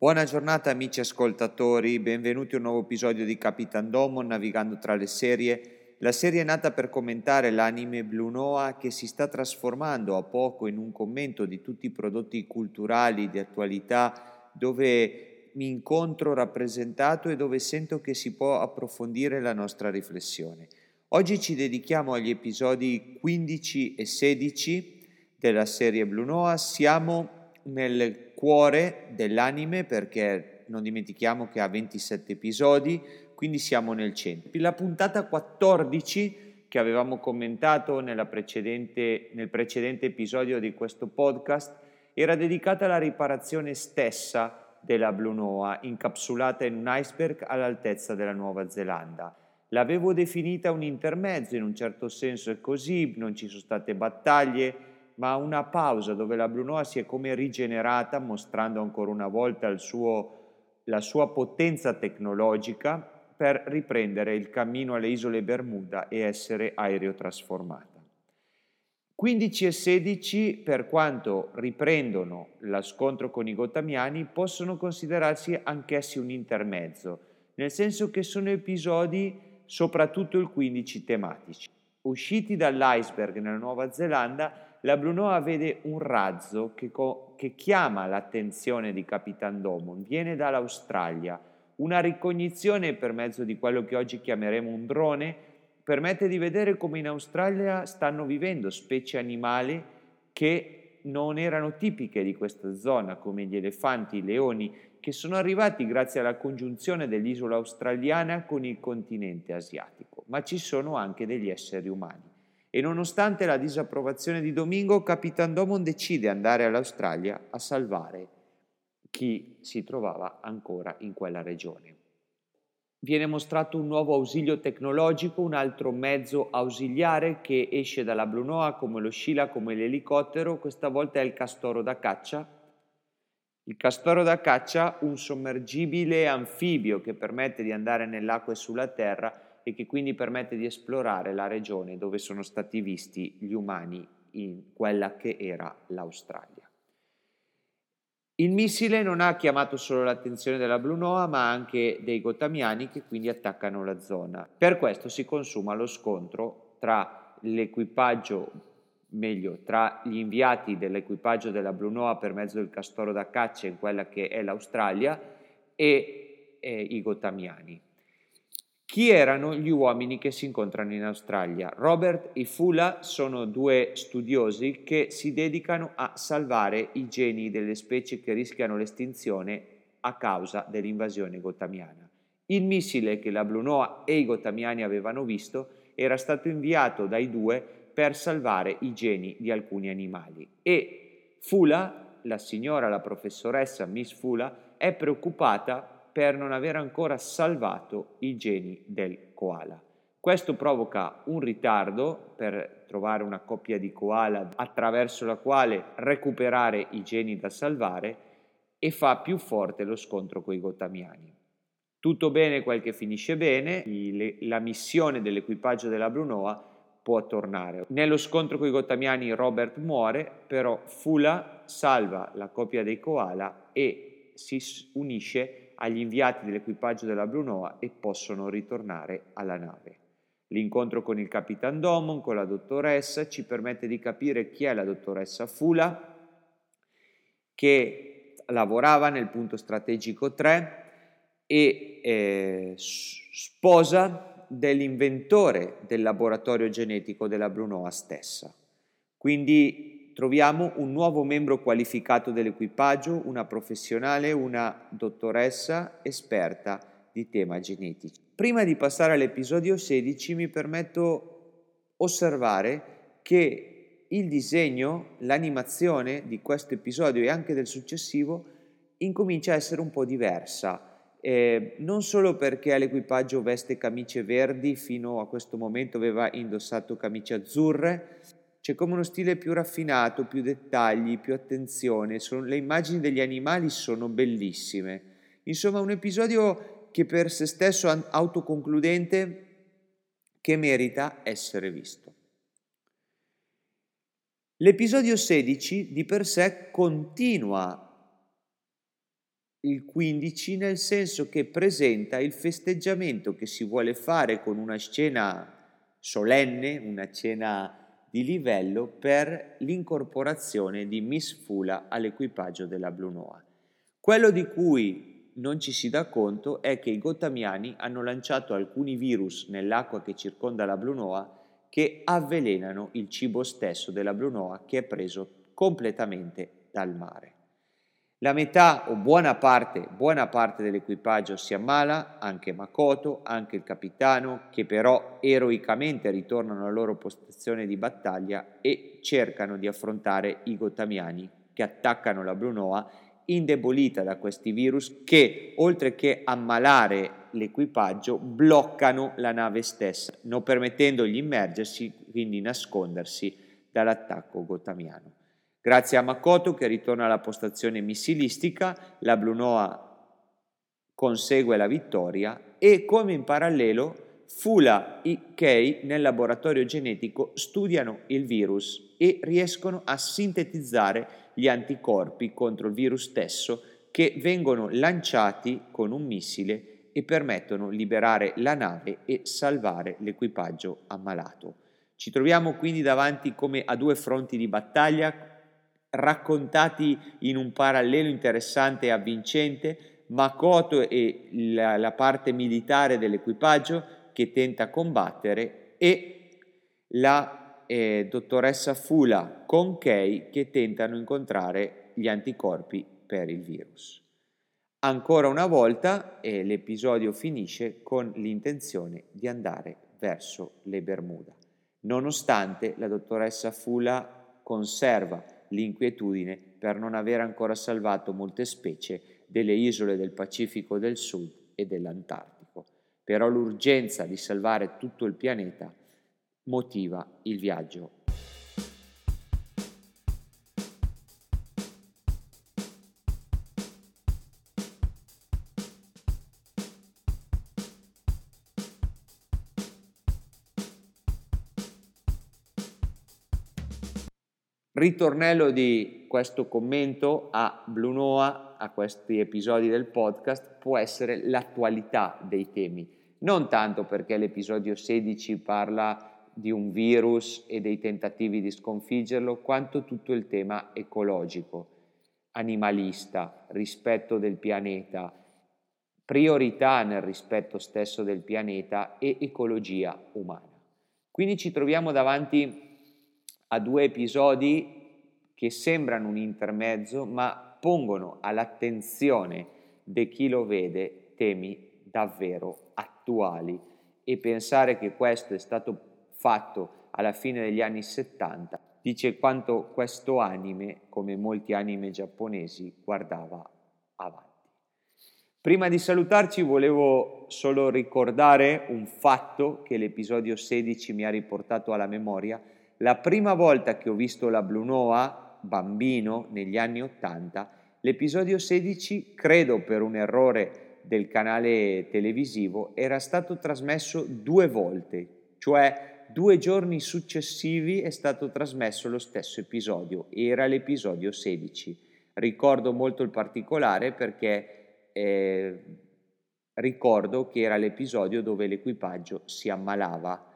Buona giornata amici ascoltatori, benvenuti a un nuovo episodio di Capitan Domo navigando tra le serie. La serie è nata per commentare l'anime Blue Noah che si sta trasformando a poco in un commento di tutti i prodotti culturali di attualità dove mi incontro rappresentato e dove sento che si può approfondire la nostra riflessione. Oggi ci dedichiamo agli episodi 15 e 16 della serie Blue Noah, siamo nel cuore dell'anime perché non dimentichiamo che ha 27 episodi, quindi siamo nel centro. La puntata 14 che avevamo commentato precedente, nel precedente episodio di questo podcast era dedicata alla riparazione stessa della Blue Noah, incapsulata in un iceberg all'altezza della Nuova Zelanda. L'avevo definita un intermezzo, in un certo senso è così, non ci sono state battaglie, ma una pausa dove la Blue Noah si è come rigenerata, mostrando ancora una volta suo, la sua potenza tecnologica per riprendere il cammino alle isole Bermuda e essere aerotrasformata. 15 e 16, per quanto riprendono lo scontro con i gottamiani, possono considerarsi anch'essi un intermezzo, nel senso che sono episodi, soprattutto il 15, tematici. Usciti dall'iceberg nella Nuova Zelanda, la Brunoa vede un razzo che, co- che chiama l'attenzione di Capitan Domon, viene dall'Australia, una ricognizione per mezzo di quello che oggi chiameremo un drone permette di vedere come in Australia stanno vivendo specie animali che non erano tipiche di questa zona, come gli elefanti, i leoni, che sono arrivati grazie alla congiunzione dell'isola australiana con il continente asiatico, ma ci sono anche degli esseri umani. E nonostante la disapprovazione di Domingo, Capitan Domon decide di andare all'Australia a salvare chi si trovava ancora in quella regione. Viene mostrato un nuovo ausilio tecnologico, un altro mezzo ausiliare che esce dalla Blunoa come lo Scila, come l'elicottero, questa volta è il castoro da caccia. Il castoro da caccia, un sommergibile anfibio che permette di andare nell'acqua e sulla terra e che quindi permette di esplorare la regione dove sono stati visti gli umani in quella che era l'Australia. Il missile non ha chiamato solo l'attenzione della Blue Noah, ma anche dei gottamiani che quindi attaccano la zona. Per questo si consuma lo scontro tra l'equipaggio, meglio, tra gli inviati dell'equipaggio della Blue Noah per mezzo del castoro da caccia in quella che è l'Australia e, e i gottamiani. Chi erano gli uomini che si incontrano in Australia? Robert e Fula sono due studiosi che si dedicano a salvare i geni delle specie che rischiano l'estinzione a causa dell'invasione gottamiana. Il missile che la Blue Noah e i gottamiani avevano visto era stato inviato dai due per salvare i geni di alcuni animali e Fula, la signora, la professoressa Miss Fula, è preoccupata per non aver ancora salvato i geni del koala. Questo provoca un ritardo per trovare una coppia di koala attraverso la quale recuperare i geni da salvare e fa più forte lo scontro con i gottamiani. Tutto bene quel che finisce bene, la missione dell'equipaggio della Brunoa può tornare. Nello scontro con i gottamiani Robert muore, però Fula salva la coppia dei koala e si unisce agli inviati dell'equipaggio della Brunoa e possono ritornare alla nave. L'incontro con il Capitan Domon, con la dottoressa, ci permette di capire chi è la dottoressa Fula, che lavorava nel punto strategico 3 e eh, sposa dell'inventore del laboratorio genetico della Brunoa stessa. Quindi troviamo un nuovo membro qualificato dell'equipaggio, una professionale, una dottoressa esperta di tema genetici. Prima di passare all'episodio 16 mi permetto osservare che il disegno, l'animazione di questo episodio e anche del successivo incomincia a essere un po' diversa. Eh, non solo perché l'equipaggio veste camicie verdi, fino a questo momento aveva indossato camicie azzurre, c'è come uno stile più raffinato, più dettagli, più attenzione, sono, le immagini degli animali sono bellissime. Insomma, un episodio che per se stesso è autoconcludente che merita essere visto. L'episodio 16 di per sé continua il 15 nel senso che presenta il festeggiamento che si vuole fare con una scena solenne, una cena di livello per l'incorporazione di Miss Fula all'equipaggio della Blue Noah. Quello di cui non ci si dà conto è che i gottamiani hanno lanciato alcuni virus nell'acqua che circonda la Blue Noah che avvelenano il cibo stesso della Blue Noah che è preso completamente dal mare. La metà o buona parte, buona parte dell'equipaggio si ammala, anche Makoto, anche il capitano, che però eroicamente ritornano alla loro postazione di battaglia e cercano di affrontare i gottamiani che attaccano la Brunoa indebolita da questi virus che, oltre che ammalare l'equipaggio, bloccano la nave stessa, non permettendogli immergersi, quindi nascondersi dall'attacco gottamiano. Grazie a Makoto che ritorna alla postazione missilistica, la Blue Noah consegue la vittoria e come in parallelo Fula e Kei nel laboratorio genetico studiano il virus e riescono a sintetizzare gli anticorpi contro il virus stesso che vengono lanciati con un missile e permettono di liberare la nave e salvare l'equipaggio ammalato. Ci troviamo quindi davanti come a due fronti di battaglia raccontati in un parallelo interessante e avvincente, Makoto e la, la parte militare dell'equipaggio che tenta combattere e la eh, dottoressa Fula con Kei che tentano incontrare gli anticorpi per il virus. Ancora una volta eh, l'episodio finisce con l'intenzione di andare verso le Bermuda, nonostante la dottoressa Fula conserva l'inquietudine per non aver ancora salvato molte specie delle isole del Pacifico del Sud e dell'Antartico. Però l'urgenza di salvare tutto il pianeta motiva il viaggio Ritornello di questo commento a Blue Noah, a questi episodi del podcast, può essere l'attualità dei temi. Non tanto perché l'episodio 16 parla di un virus e dei tentativi di sconfiggerlo, quanto tutto il tema ecologico, animalista, rispetto del pianeta, priorità nel rispetto stesso del pianeta e ecologia umana. Quindi ci troviamo davanti a due episodi che sembrano un intermezzo, ma pongono all'attenzione di chi lo vede temi davvero attuali e pensare che questo è stato fatto alla fine degli anni 70 dice quanto questo anime, come molti anime giapponesi, guardava avanti. Prima di salutarci volevo solo ricordare un fatto che l'episodio 16 mi ha riportato alla memoria, la prima volta che ho visto la Blue Noah, bambino, negli anni 80, l'episodio 16, credo per un errore del canale televisivo, era stato trasmesso due volte, cioè due giorni successivi è stato trasmesso lo stesso episodio, era l'episodio 16. Ricordo molto il particolare perché eh, ricordo che era l'episodio dove l'equipaggio si ammalava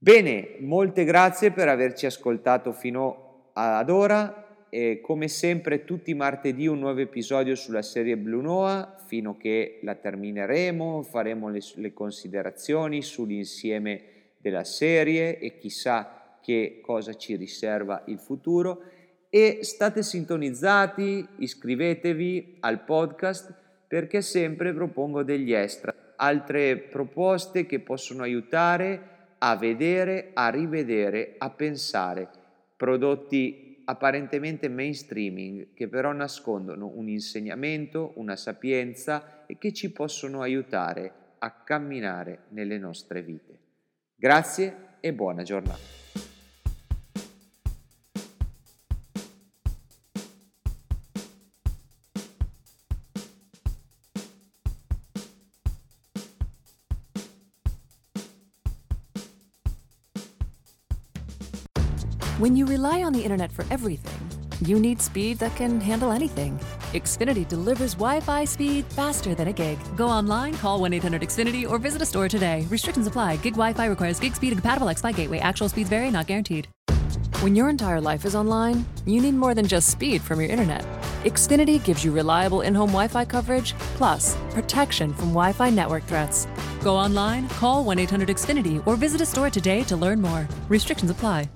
Bene, molte grazie per averci ascoltato fino ad ora e come sempre tutti i martedì un nuovo episodio sulla serie Blue Noah fino a che la termineremo, faremo le, le considerazioni sull'insieme della serie e chissà che cosa ci riserva il futuro. E state sintonizzati, iscrivetevi al podcast perché sempre propongo degli extra, altre proposte che possono aiutare a vedere, a rivedere, a pensare prodotti apparentemente mainstreaming che però nascondono un insegnamento, una sapienza e che ci possono aiutare a camminare nelle nostre vite. Grazie e buona giornata. When you rely on the internet for everything, you need speed that can handle anything. Xfinity delivers Wi Fi speed faster than a gig. Go online, call 1 800 Xfinity, or visit a store today. Restrictions apply. Gig Wi Fi requires gig speed and compatible X Fi gateway. Actual speeds vary, not guaranteed. When your entire life is online, you need more than just speed from your internet. Xfinity gives you reliable in home Wi Fi coverage, plus protection from Wi Fi network threats. Go online, call 1 800 Xfinity, or visit a store today to learn more. Restrictions apply.